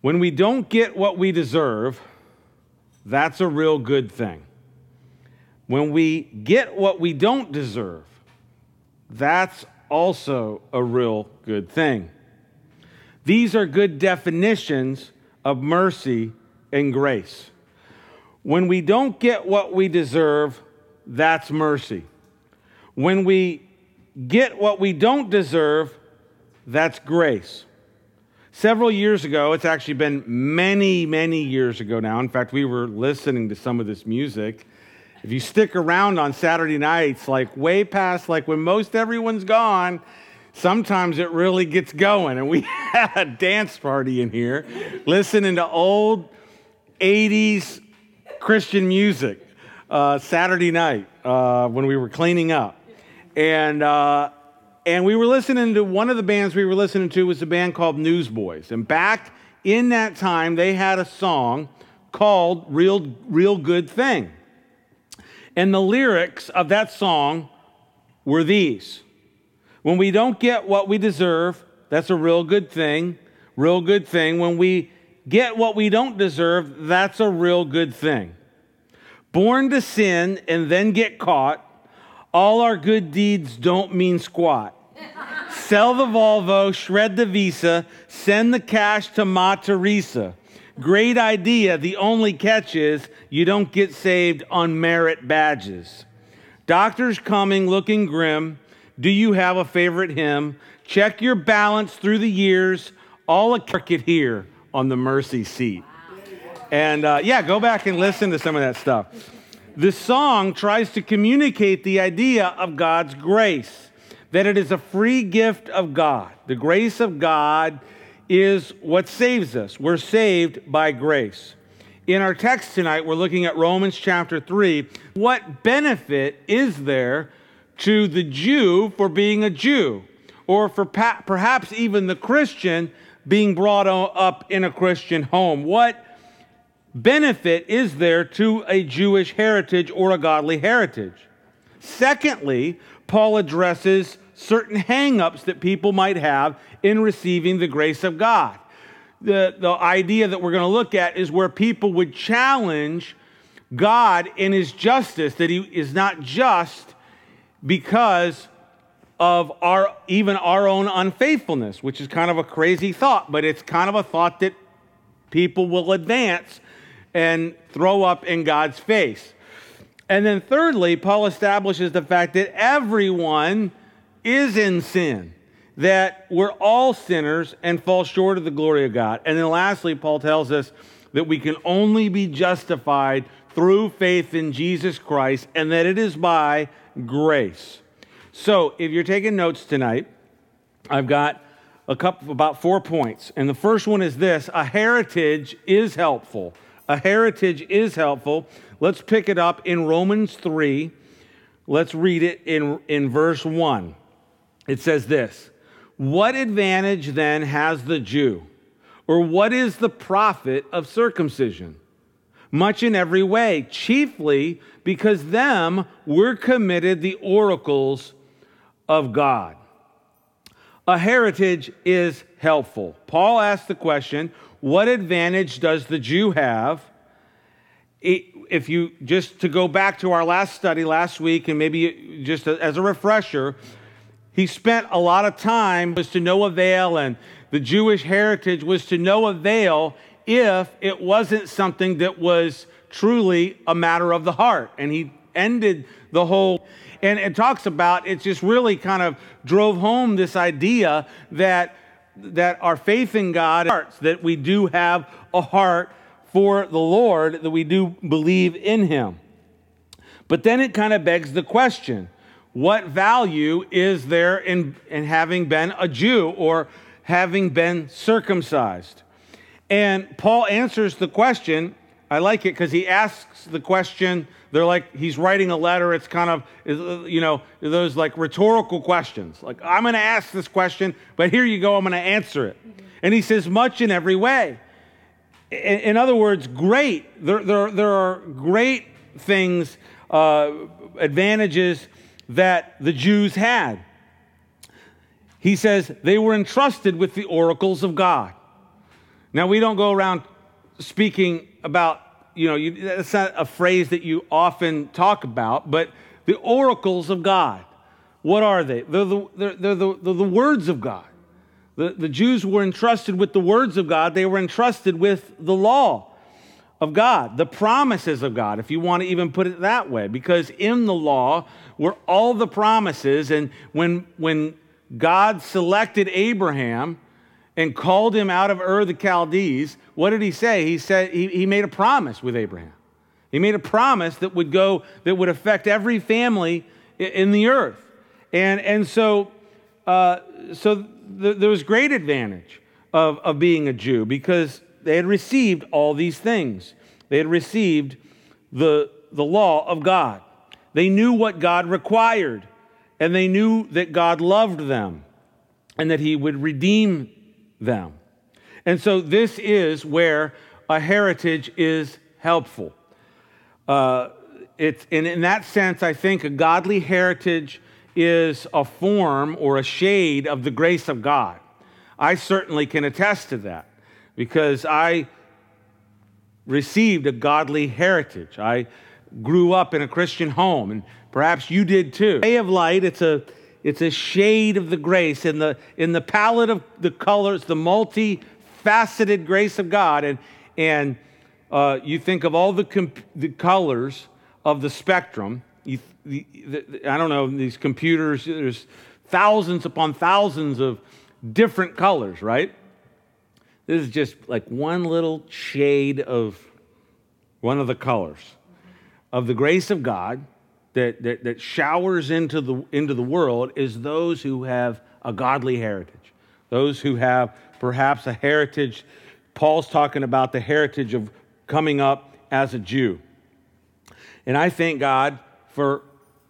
When we don't get what we deserve, that's a real good thing. When we get what we don't deserve, that's also a real good thing. These are good definitions of mercy and grace. When we don't get what we deserve, that's mercy. When we get what we don't deserve, that's grace. Several years ago, it's actually been many, many years ago now. In fact, we were listening to some of this music. If you stick around on Saturday nights, like way past, like when most everyone's gone, sometimes it really gets going. And we had a dance party in here listening to old 80s Christian music uh, Saturday night uh, when we were cleaning up. And, uh, and we were listening to one of the bands we were listening to was a band called Newsboys. And back in that time, they had a song called Real, Real Good Thing. And the lyrics of that song were these When we don't get what we deserve, that's a real good thing. Real good thing. When we get what we don't deserve, that's a real good thing. Born to sin and then get caught, all our good deeds don't mean squat. Sell the Volvo, shred the Visa, send the cash to Ma Teresa. Great idea. The only catch is you don't get saved on merit badges. Doctors coming looking grim. Do you have a favorite hymn? Check your balance through the years. All a cricket here on the mercy seat. And uh, yeah, go back and listen to some of that stuff. The song tries to communicate the idea of God's grace, that it is a free gift of God. The grace of God is what saves us. We're saved by grace. In our text tonight, we're looking at Romans chapter 3. What benefit is there to the Jew for being a Jew, or for perhaps even the Christian being brought up in a Christian home? What benefit is there to a Jewish heritage or a godly heritage? Secondly, Paul addresses certain hangups that people might have in receiving the grace of God. The, the idea that we're going to look at is where people would challenge God in his justice, that he is not just because of our even our own unfaithfulness, which is kind of a crazy thought, but it's kind of a thought that people will advance and throw up in God's face. And then thirdly, Paul establishes the fact that everyone is in sin, that we're all sinners and fall short of the glory of God. And then lastly, Paul tells us that we can only be justified through faith in Jesus Christ and that it is by grace. So, if you're taking notes tonight, I've got a couple about four points. And the first one is this, a heritage is helpful. A heritage is helpful. Let's pick it up in Romans 3. Let's read it in, in verse 1. It says this What advantage then has the Jew? Or what is the profit of circumcision? Much in every way, chiefly because them were committed the oracles of God. A heritage is helpful. Paul asked the question what advantage does the Jew have? If you just to go back to our last study last week, and maybe just as a refresher, he spent a lot of time was to no avail, and the Jewish heritage was to no avail if it wasn't something that was truly a matter of the heart. And he ended the whole, and it talks about it just really kind of drove home this idea that that our faith in God hearts, that we do have a heart for the Lord, that we do believe in Him. But then it kind of begs the question what value is there in, in having been a Jew or having been circumcised? And Paul answers the question. I like it because he asks the question. They're like, he's writing a letter. It's kind of, you know, those like rhetorical questions. Like, I'm going to ask this question, but here you go, I'm going to answer it. Mm-hmm. And he says, much in every way. In, in other words, great. There, there, there are great things, uh, advantages that the Jews had. He says they were entrusted with the oracles of God. Now, we don't go around speaking about, you know, you, that's not a phrase that you often talk about, but the oracles of God. What are they? They're the, they're, they're the, they're the words of God. The, the Jews were entrusted with the words of God, they were entrusted with the law of God, the promises of God, if you want to even put it that way, because in the law were all the promises. And when, when God selected Abraham and called him out of Ur the Chaldees, what did he say? He said he, he made a promise with Abraham. He made a promise that would go, that would affect every family in the earth. And, and so, uh, so th- there was great advantage of, of being a Jew because they had received all these things. They had received the, the law of God. They knew what God required, and they knew that God loved them and that He would redeem them. And so, this is where a heritage is helpful. Uh, it's, in that sense, I think a godly heritage is a form or a shade of the grace of God. I certainly can attest to that because I received a godly heritage. I grew up in a Christian home, and perhaps you did too. Ray of light, it's a it's a shade of the grace in the in the palette of the colors, the multifaceted grace of God, and and uh, you think of all the, comp- the colors of the spectrum. You, the, the, I don't know these computers. There's thousands upon thousands of different colors, right? This is just like one little shade of one of the colors of the grace of God that, that, that showers into the, into the world is those who have a godly heritage, those who have perhaps a heritage. Paul's talking about the heritage of coming up as a Jew. And I thank God for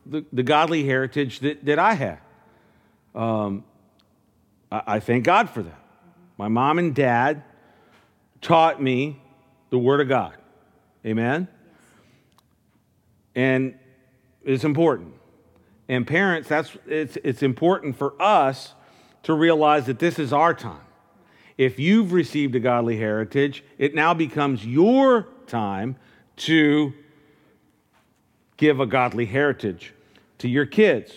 the, the godly heritage that, that I had. Um, I, I thank God for that. My mom and dad taught me the Word of God. Amen? And it's important. And parents, that's it's it's important for us to realize that this is our time. If you've received a godly heritage, it now becomes your time to give a godly heritage to your kids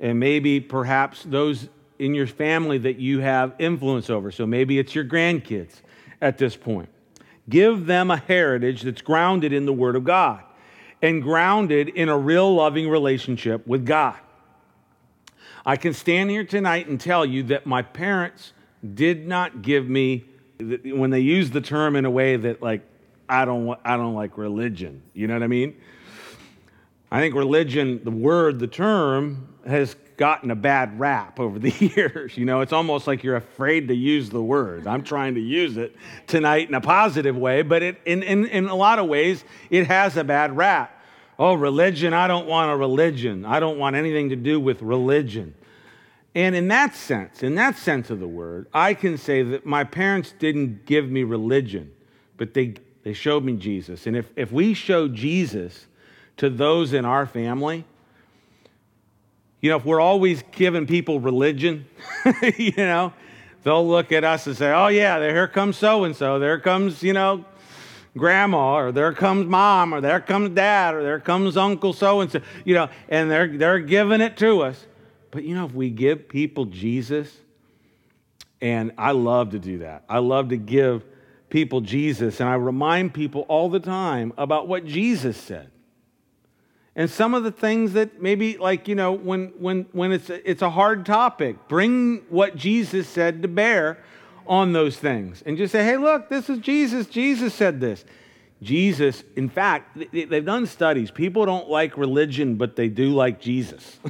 and maybe perhaps those in your family that you have influence over. So maybe it's your grandkids at this point. Give them a heritage that's grounded in the Word of God and grounded in a real loving relationship with God. I can stand here tonight and tell you that my parents did not give me, when they use the term in a way that, like, I don't, I don't like religion. You know what I mean? I think religion, the word, the term, has gotten a bad rap over the years. You know, it's almost like you're afraid to use the word. I'm trying to use it tonight in a positive way, but it, in, in, in a lot of ways, it has a bad rap. Oh, religion, I don't want a religion. I don't want anything to do with religion. And in that sense, in that sense of the word, I can say that my parents didn't give me religion, but they, they showed me Jesus. And if, if we show Jesus to those in our family, you know, if we're always giving people religion, you know, they'll look at us and say, oh, yeah, here comes so and so. There comes, you know, grandma, or there comes mom, or there comes dad, or there comes uncle so and so, you know, and they're, they're giving it to us. But, you know, if we give people Jesus, and I love to do that, I love to give people Jesus, and I remind people all the time about what Jesus said and some of the things that maybe like you know when when when it's a, it's a hard topic bring what jesus said to bear on those things. And just say hey look this is jesus. Jesus said this. Jesus in fact they've done studies. People don't like religion but they do like jesus.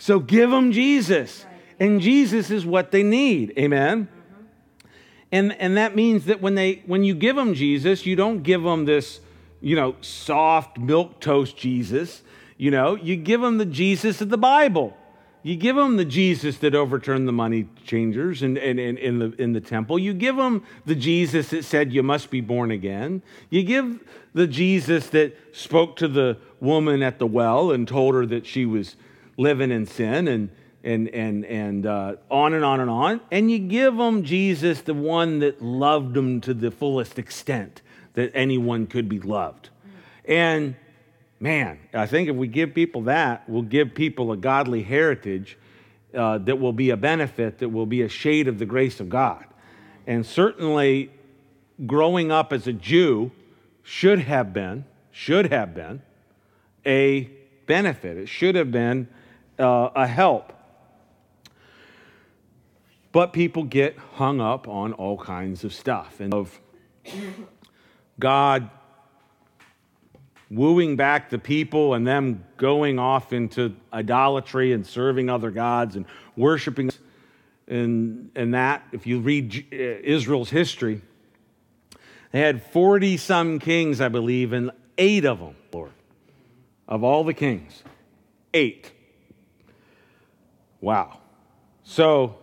So give them jesus. And jesus is what they need. Amen? Mm-hmm. And and that means that when they when you give them jesus you don't give them this you know, soft milk toast Jesus. You know, you give them the Jesus of the Bible. You give them the Jesus that overturned the money changers in, in, in, in, the, in the temple. You give them the Jesus that said you must be born again. You give the Jesus that spoke to the woman at the well and told her that she was living in sin and and, and, and uh, on and on and on. And you give them Jesus, the one that loved them to the fullest extent that anyone could be loved. And man, I think if we give people that, we'll give people a godly heritage uh, that will be a benefit, that will be a shade of the grace of God. And certainly, growing up as a Jew should have been, should have been a benefit. It should have been uh, a help. But people get hung up on all kinds of stuff and of God wooing back the people and them going off into idolatry and serving other gods and worshiping and, and that. If you read uh, israel's history they had 40 some kings i believe and eight of them lord of all the kings eight. Wow. So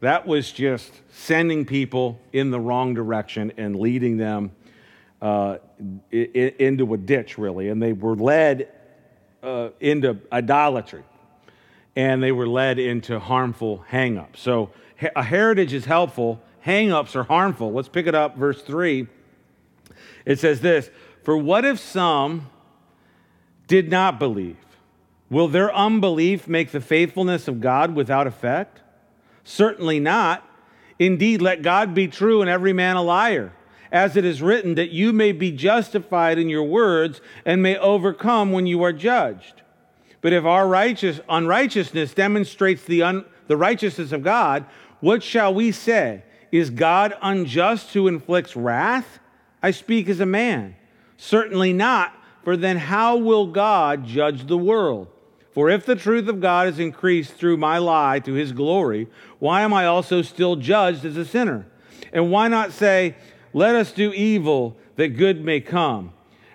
that was just sending people in the wrong direction and leading them uh, into a ditch, really. And they were led uh, into idolatry and they were led into harmful hangups. So a heritage is helpful, hangups are harmful. Let's pick it up, verse 3. It says this For what if some did not believe? Will their unbelief make the faithfulness of God without effect? Certainly not. Indeed, let God be true and every man a liar as it is written, that you may be justified in your words and may overcome when you are judged. But if our righteous, unrighteousness demonstrates the, un, the righteousness of God, what shall we say? Is God unjust who inflicts wrath? I speak as a man. Certainly not, for then how will God judge the world? For if the truth of God is increased through my lie to his glory, why am I also still judged as a sinner? And why not say, let us do evil that good may come,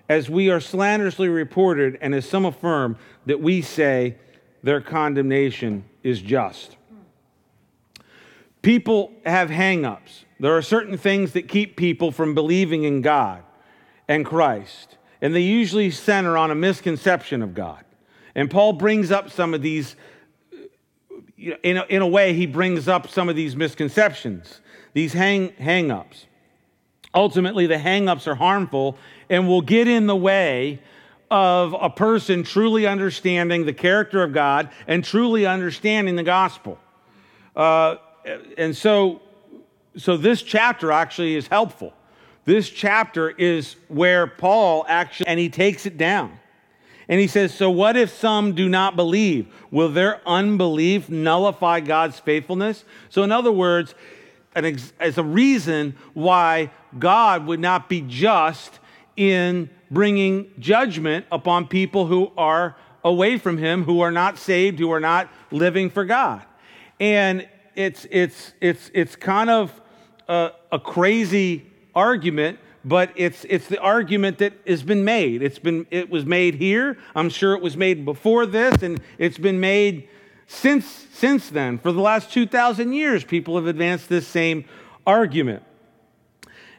as we are slanderously reported, and as some affirm that we say their condemnation is just. People have hangups. There are certain things that keep people from believing in God and Christ, and they usually center on a misconception of God. And Paul brings up some of these, in a, in a way, he brings up some of these misconceptions, these hang, hang-ups. Ultimately, the hangups are harmful and will get in the way of a person truly understanding the character of God and truly understanding the gospel. Uh, and so, so this chapter actually is helpful. This chapter is where Paul actually, and he takes it down. And he says, So what if some do not believe? Will their unbelief nullify God's faithfulness? So, in other words, an ex- as a reason why God would not be just in bringing judgment upon people who are away from Him, who are not saved, who are not living for God. And it's, it's, it's, it's kind of a, a crazy argument, but it's, it's the argument that has been made. It's been, it was made here. I'm sure it was made before this, and it's been made since, since then. For the last 2,000 years, people have advanced this same argument.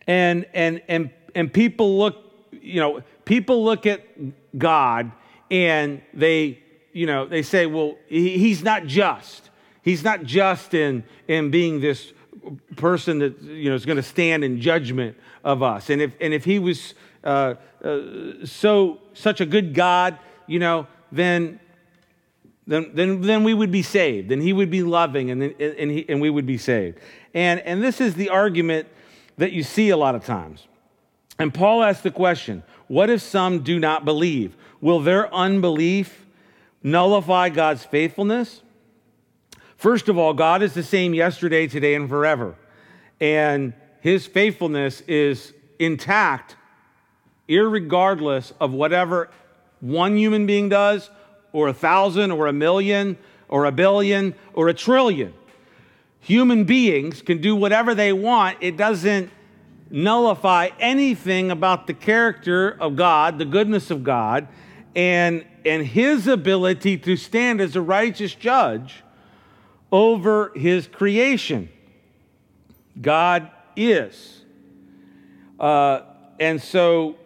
And, and, and, and people look, you know, people look at God and they, you know, they say, well, he, he's not just. He's not just in, in being this person that, you know, is going to stand in judgment of us. And if, and if he was uh, uh, so, such a good God, you know, then then, then, then we would be saved. and he would be loving and, then, and, he, and we would be saved. And, and this is the argument that you see a lot of times. And Paul asks the question what if some do not believe? Will their unbelief nullify God's faithfulness? First of all, God is the same yesterday, today, and forever. And his faithfulness is intact, regardless of whatever one human being does or a thousand or a million or a billion or a trillion. Human beings can do whatever they want. It doesn't nullify anything about the character of God, the goodness of God, and, and his ability to stand as a righteous judge over his creation. God is. Uh, and so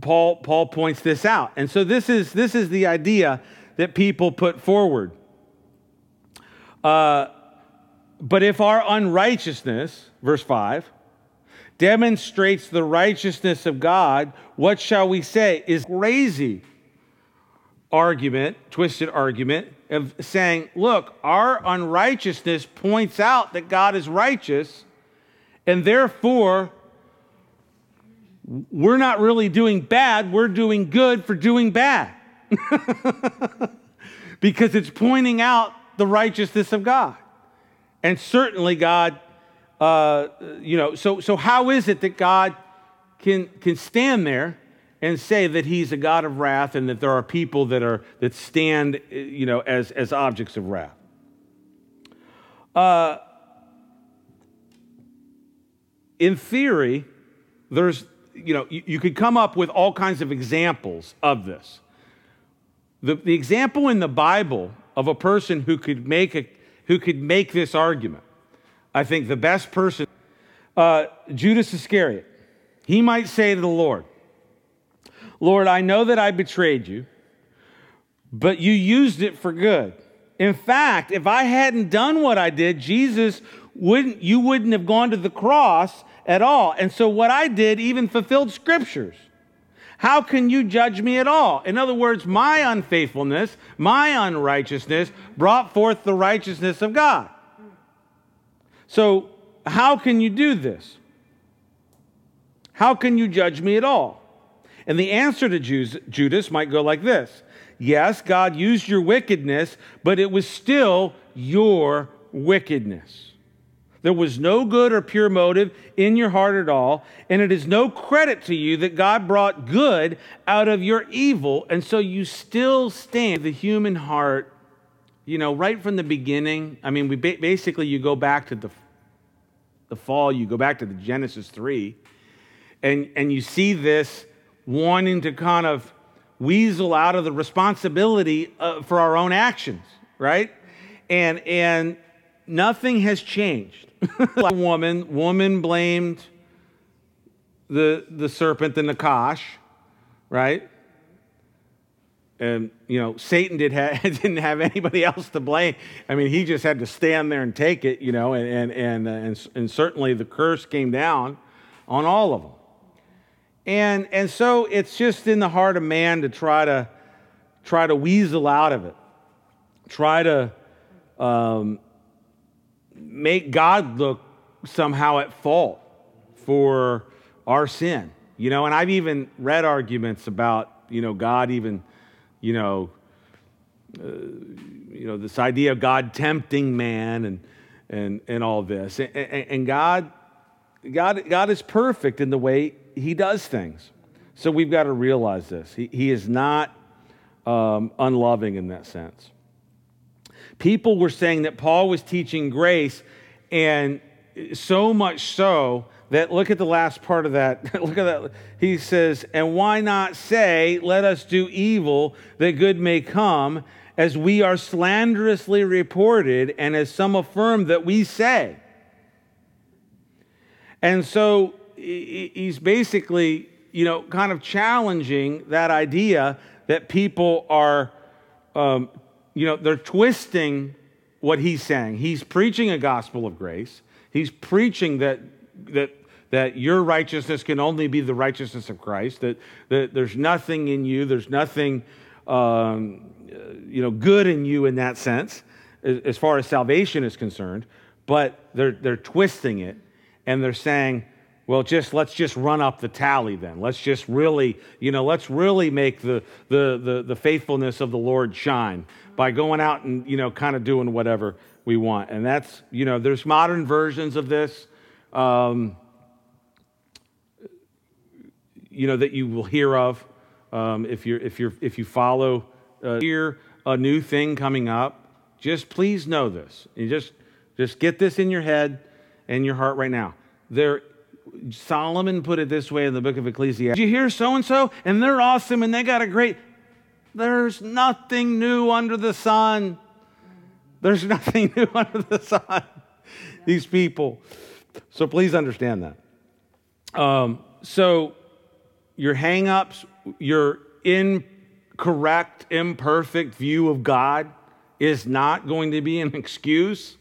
Paul, Paul points this out. And so this is, this is the idea that people put forward. Uh, but if our unrighteousness, verse 5, demonstrates the righteousness of God, what shall we say? Is crazy argument, twisted argument of saying, look, our unrighteousness points out that God is righteous, and therefore we're not really doing bad, we're doing good for doing bad. because it's pointing out the righteousness of God. And certainly, God, uh, you know, so, so how is it that God can, can stand there and say that he's a God of wrath and that there are people that, are, that stand, you know, as, as objects of wrath? Uh, in theory, there's, you know, you, you could come up with all kinds of examples of this. The, the example in the Bible of a person who could make, a, who could make this argument, I think the best person, uh, Judas Iscariot, he might say to the Lord, Lord, I know that I betrayed you, but you used it for good. In fact, if I hadn't done what I did, Jesus wouldn't, you wouldn't have gone to the cross at all. And so what I did even fulfilled scriptures. How can you judge me at all? In other words, my unfaithfulness, my unrighteousness brought forth the righteousness of God. So, how can you do this? How can you judge me at all? And the answer to Judas might go like this Yes, God used your wickedness, but it was still your wickedness. There was no good or pure motive in your heart at all, and it is no credit to you that God brought good out of your evil, and so you still stand. The human heart, you know, right from the beginning. I mean, we basically you go back to the the fall, you go back to the Genesis three, and and you see this wanting to kind of weasel out of the responsibility uh, for our own actions, right? And and nothing has changed woman, woman blamed the, the serpent, the Nakash, right? And, you know, Satan did ha- didn't have anybody else to blame. I mean, he just had to stand there and take it, you know, and, and, and, uh, and, and certainly the curse came down on all of them. And, and so it's just in the heart of man to try to, try to weasel out of it, try to um, make God look somehow at fault for our sin. You know, and I've even read arguments about, you know, God even, you know, uh, you know, this idea of God tempting man and and and all this. And, and God, God, God is perfect in the way He does things. So we've got to realize this. He, he is not um, unloving in that sense people were saying that Paul was teaching grace, and so much so that look at the last part of that. look at that. He says, And why not say, Let us do evil that good may come, as we are slanderously reported, and as some affirm that we say. And so he's basically, you know, kind of challenging that idea that people are um, you know, they're twisting what he's saying. He's preaching a gospel of grace. He's preaching that that that your righteousness can only be the righteousness of Christ. That that there's nothing in you. There's nothing, um, you know, good in you in that sense, as far as salvation is concerned. But they're they're twisting it, and they're saying, well, just let's just run up the tally then. Let's just really, you know, let's really make the the the, the faithfulness of the Lord shine by going out and, you know, kind of doing whatever we want. And that's, you know, there's modern versions of this, um, you know, that you will hear of um, if, you're, if, you're, if you follow, uh, hear a new thing coming up. Just please know this. You just, just get this in your head and your heart right now. There Solomon put it this way in the book of Ecclesiastes. You hear so and so? And they're awesome and they got a great. There's nothing new under the sun. There's nothing new under the sun. These people. So please understand that. Um, so your hangups, your incorrect, imperfect view of God is not going to be an excuse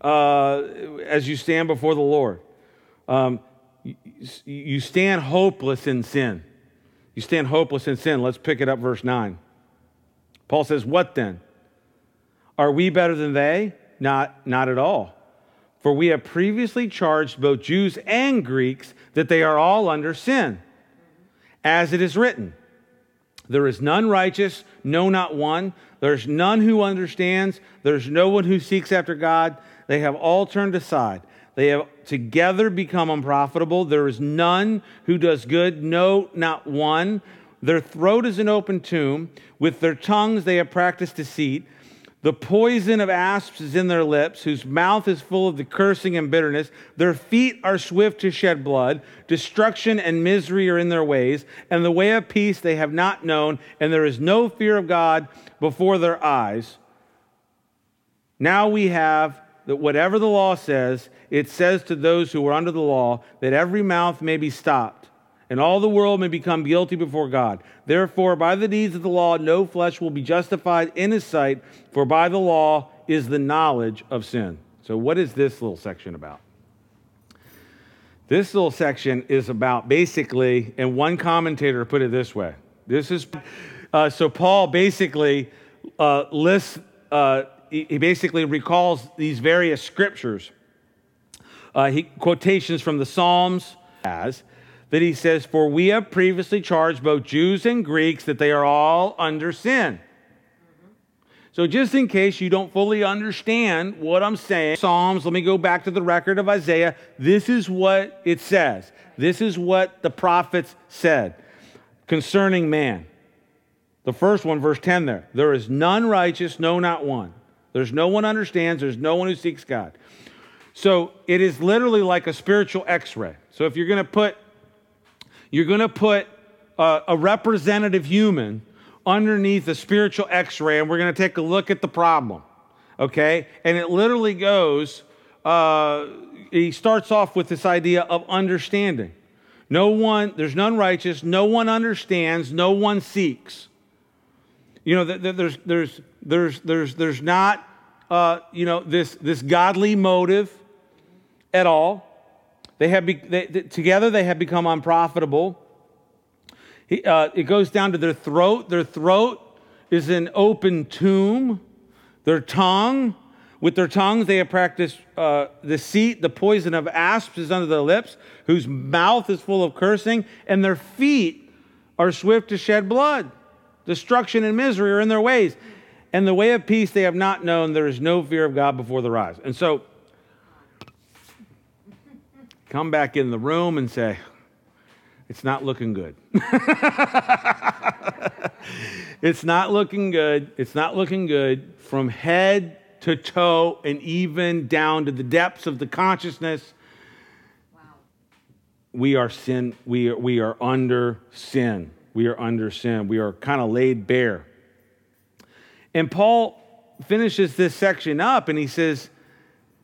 uh, as you stand before the Lord. Um, you, stand hopeless in sin. You stand hopeless in sin. Let's pick it up, verse 9. Paul says, What then? Are we better than they? Not, not at all. For we have previously charged both Jews and Greeks that they are all under sin. As it is written, there is none righteous, no, not one. There's none who understands. There's no one who seeks after God. They have all turned aside. They have together become unprofitable. There is none who does good, no, not one. Their throat is an open tomb. With their tongues they have practiced deceit. The poison of asps is in their lips, whose mouth is full of the cursing and bitterness. Their feet are swift to shed blood. Destruction and misery are in their ways, and the way of peace they have not known, and there is no fear of God before their eyes. Now we have that whatever the law says, it says to those who are under the law that every mouth may be stopped and all the world may become guilty before God. Therefore, by the deeds of the law, no flesh will be justified in his sight, for by the law is the knowledge of sin. So, what is this little section about? This little section is about basically, and one commentator put it this way. This is uh, so Paul basically uh, lists, uh, he, basically recalls these various scriptures, uh, he, quotations from the Psalms as that he says, For we have previously charged both Jews and Greeks that they are all under sin. So, just in case you don't fully understand what I'm saying, Psalms, let me go back to the record of Isaiah. This is what it says. This is what the prophets said concerning man. The first one, verse 10 there. There is none righteous, no, not one. There's no one understands, there's no one who seeks God. So, it is literally like a spiritual x ray. So, if you're going to put you're going to put a, a representative human underneath a spiritual x ray, and we're going to take a look at the problem. Okay? And it literally goes, uh, he starts off with this idea of understanding. No one, there's none righteous, no one understands, no one seeks. You know, there's, there's, there's, there's, there's not, uh, you know, this, this godly motive at all. They have be, they, together they have become unprofitable. He, uh, it goes down to their throat. Their throat is an open tomb. Their tongue, with their tongues they have practiced uh, deceit. The poison of asps is under their lips, whose mouth is full of cursing, and their feet are swift to shed blood. Destruction and misery are in their ways. And the way of peace they have not known. There is no fear of God before their eyes. And so come back in the room and say, It's not looking good. it's not looking good. It's not looking good from head to toe and even down to the depths of the consciousness. Wow. We are sin. We are, we are under sin. We are under sin. We are kind of laid bare. And Paul finishes this section up and he says,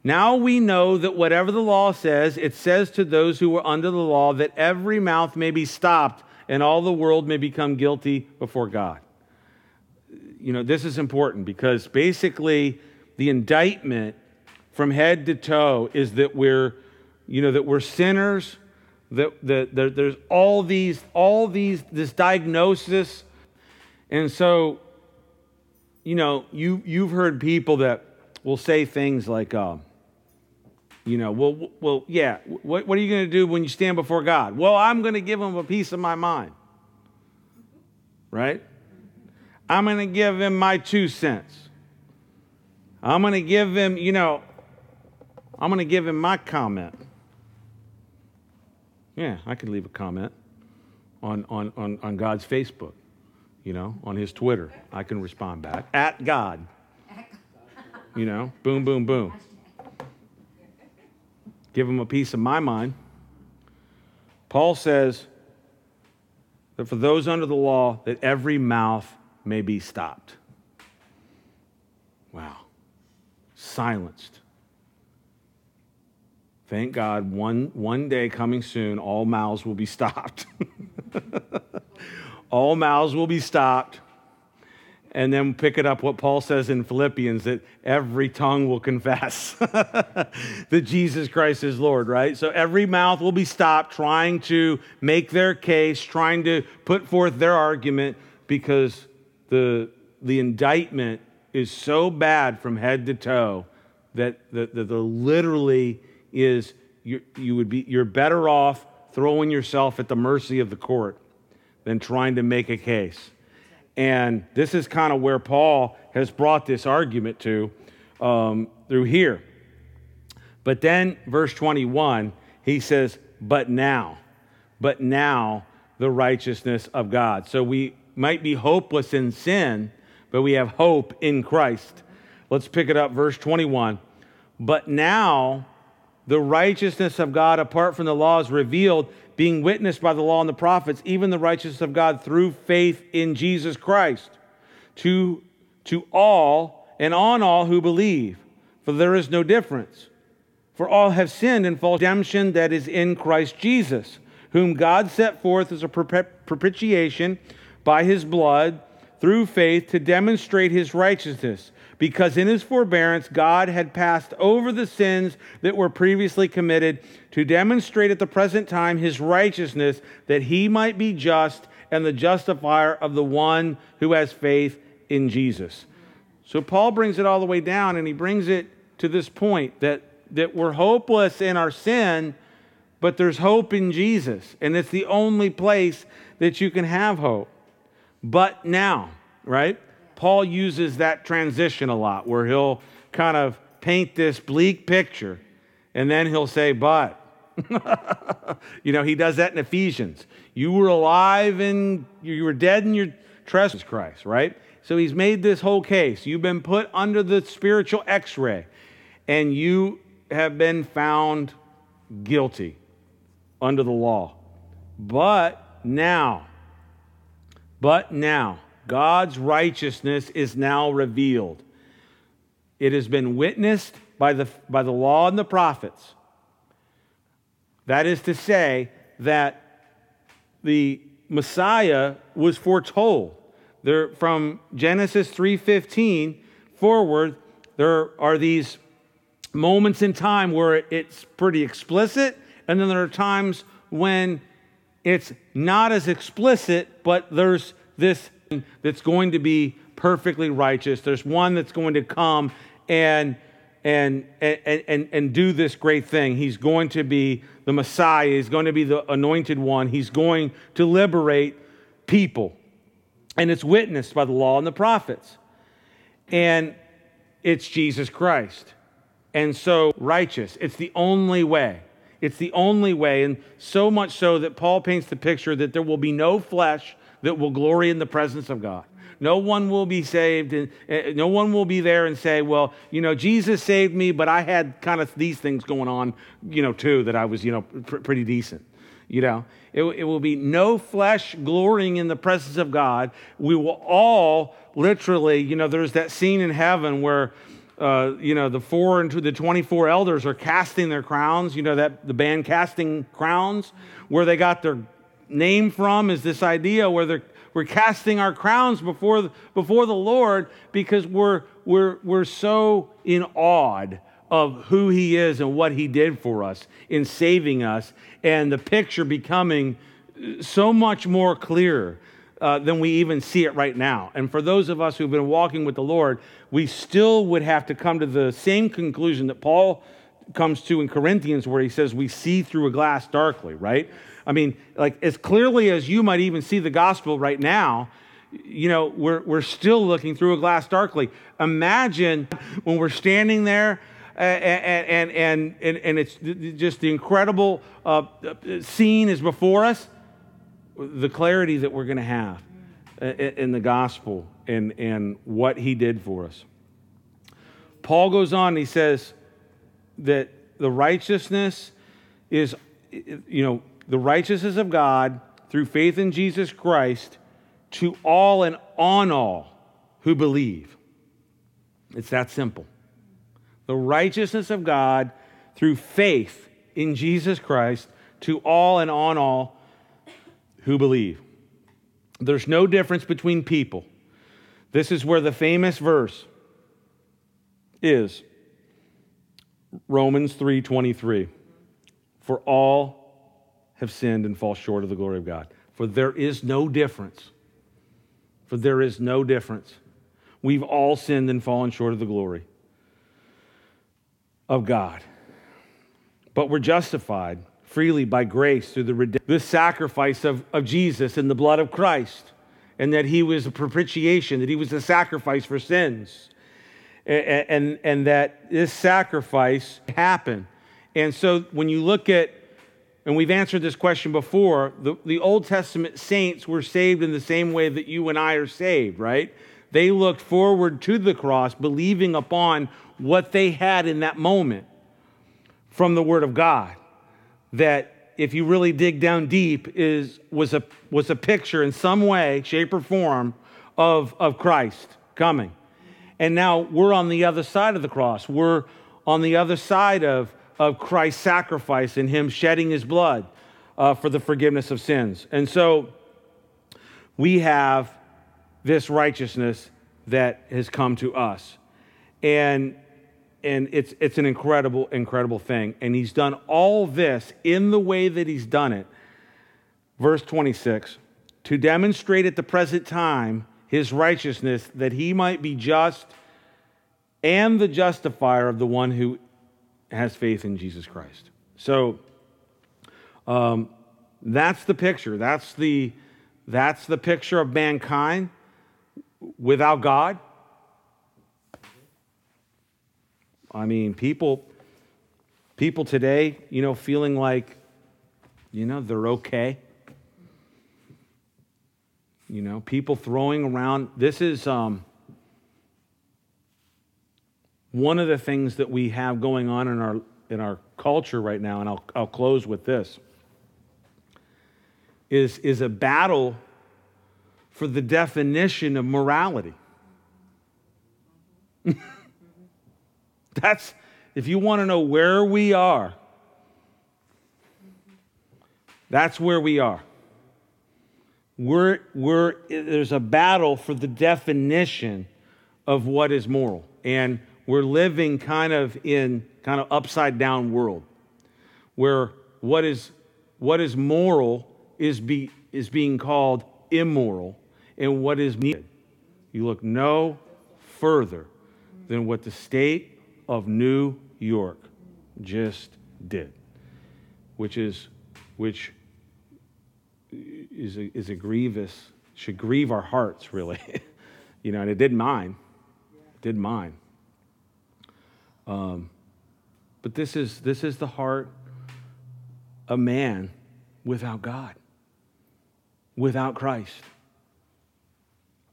now we know that whatever the law says, it says to those who are under the law that every mouth may be stopped and all the world may become guilty before God. You know, this is important because basically the indictment from head to toe is that we're, you know, that we're sinners, that, that, that there's all these, all these, this diagnosis. And so, you know, you, you've heard people that will say things like, uh, you know, well, well, yeah. What, what are you going to do when you stand before God? Well, I'm going to give him a piece of my mind. Right? I'm going to give him my two cents. I'm going to give him, you know, I'm going to give him my comment. Yeah, I could leave a comment on, on, on, on God's Facebook, you know, on his Twitter. I can respond back. At God. You know, boom, boom, boom give him a piece of my mind. Paul says that for those under the law, that every mouth may be stopped. Wow. Silenced. Thank God, one, one day coming soon, all mouths will be stopped. all mouths will be stopped. and then pick it up what Paul says in Philippians that every tongue will confess that Jesus Christ is Lord, right? So every mouth will be stopped trying to make their case, trying to put forth their argument because the, the indictment is so bad from head to toe that the, the, the literally is you, you would be you're better off throwing yourself at the mercy of the court than trying to make a case. And this is kind of where Paul has brought this argument to um, through here. But then, verse 21, he says, But now, but now the righteousness of God. So we might be hopeless in sin, but we have hope in Christ. Let's pick it up, verse 21. But now the righteousness of God apart from the law is revealed being witnessed by the law and the prophets, even the righteousness of God through faith in Jesus Christ, to, to all and on all who believe. For there is no difference. For all have sinned and fall redemption that is in Christ Jesus, whom God set forth as a propitiation by his blood through faith to demonstrate his righteousness because in his forbearance God had passed over the sins that were previously committed to demonstrate at the present time his righteousness, that he might be just and the justifier of the one who has faith in Jesus. So Paul brings it all the way down and he brings it to this point that, that we're hopeless in our sin, but there's hope in Jesus. And it's the only place that you can have hope. But now, right? Paul uses that transition a lot where he'll kind of paint this bleak picture and then he'll say, but. you know, he does that in Ephesians. You were alive and you were dead in your trespasses, Christ, right? So he's made this whole case. You've been put under the spiritual x ray and you have been found guilty under the law. But now, but now, God's righteousness is now revealed. It has been witnessed by the, by the law and the prophets. That is to say, that the Messiah was foretold. There, from Genesis 3:15 forward, there are these moments in time where it's pretty explicit, and then there are times when it's not as explicit, but there's this that's going to be perfectly righteous. There's one that's going to come and and, and, and, and do this great thing. He's going to be the Messiah. He's going to be the anointed one. He's going to liberate people. And it's witnessed by the law and the prophets. And it's Jesus Christ. And so righteous. It's the only way. It's the only way. And so much so that Paul paints the picture that there will be no flesh that will glory in the presence of God. No one will be saved, and uh, no one will be there and say, "Well, you know, Jesus saved me, but I had kind of these things going on, you know, too, that I was, you know, pr- pretty decent." You know, it, it will be no flesh glorying in the presence of God. We will all literally, you know, there's that scene in heaven where. Uh, you know the four and the 24 elders are casting their crowns you know that the band casting crowns where they got their name from is this idea where we're casting our crowns before, before the Lord because we're, we're, we're so in awe of who He is and what He did for us in saving us, and the picture becoming so much more clear. Uh, than we even see it right now. And for those of us who've been walking with the Lord, we still would have to come to the same conclusion that Paul comes to in Corinthians, where he says, We see through a glass darkly, right? I mean, like as clearly as you might even see the gospel right now, you know, we're, we're still looking through a glass darkly. Imagine when we're standing there and, and, and, and, it's just the incredible uh, scene is before us, the clarity that we're going to have in the gospel and, and what he did for us. Paul goes on, he says that the righteousness is, you know, the righteousness of God through faith in Jesus Christ to all and on all who believe. It's that simple. The righteousness of God through faith in Jesus Christ to all and on all who believe. There's no difference between people. This is where the famous verse is Romans 3:23. For all have sinned and fall short of the glory of God. For there is no difference. For there is no difference. We've all sinned and fallen short of the glory of God. But we're justified freely by grace through the this sacrifice of, of Jesus in the blood of Christ, and that he was a propitiation, that he was a sacrifice for sins, and, and, and that this sacrifice happened. And so when you look at, and we've answered this question before, the, the Old Testament saints were saved in the same way that you and I are saved, right? They looked forward to the cross, believing upon what they had in that moment from the Word of God that if you really dig down deep is was a was a picture in some way shape or form of of christ coming. And now we're on the other side of the cross. We're on the other side of of christ's sacrifice and him shedding his blood uh, for the forgiveness of sins. And so we have this righteousness that has come to us. And and it's, it's an incredible, incredible thing. And he's done all this in the way that he's done it. Verse 26 to demonstrate at the present time his righteousness, that he might be just and the justifier of the one who has faith in Jesus Christ. So um, that's the picture. That's the, that's the picture of mankind without God I mean, people people today, you know, feeling like, you know, they're okay. You know, people throwing around. This is um, one of the things that we have going on in our in our culture right now, and I'll I'll close with this. Is is a battle for the definition of morality. That's, if you want to know where we are, that's where we are. We're, we're, there's a battle for the definition of what is moral. And we're living kind of in kind of upside down world where what is, what is moral is, be, is being called immoral and what is needed. You look no further than what the state of New York just did, which is, which is a, is a grievous, should grieve our hearts, really. you know, and it did mine. It did mine. Um, but this is, this is the heart of man without God, without Christ.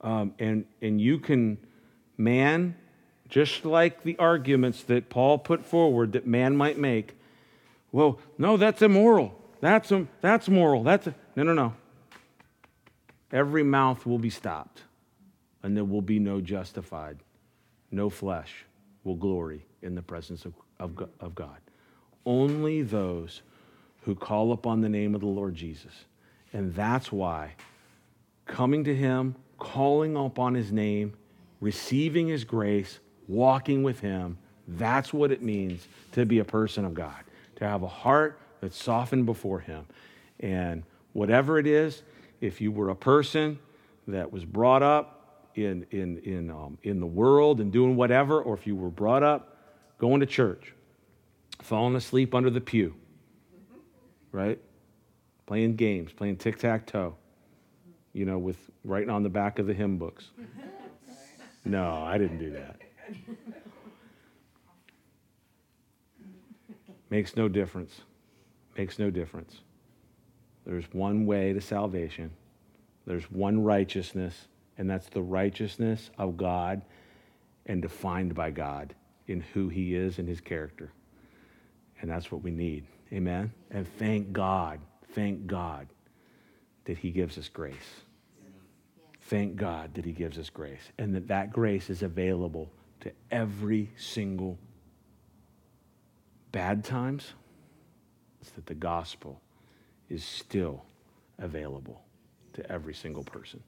Um, and, and you can, man just like the arguments that Paul put forward that man might make. Well, no, that's immoral. That's, a, that's moral. That's a, no, no, no. Every mouth will be stopped, and there will be no justified. No flesh will glory in the presence of, of, of God. Only those who call upon the name of the Lord Jesus. And that's why coming to Him, calling upon His name, receiving His grace, walking with Him. That's what it means to be a person of God, to have a heart that's softened before Him. And whatever it is, if you were a person that was brought up in, in, in, um, in the world and doing whatever, or if you were brought up going to church, falling asleep under the pew, right? Playing games, playing tic tac toe, you know, with writing on the back of the hymn books. No, I didn't do that. Makes no difference. Makes no difference. There's one way to salvation, there's one righteousness, and that's the righteousness of God and defined by God in who He is and His character. And that's what we need. Amen? And thank God, thank God that He gives us grace. Thank God that He gives us grace and that that grace is available to every single bad times is that the gospel is still available to every single person.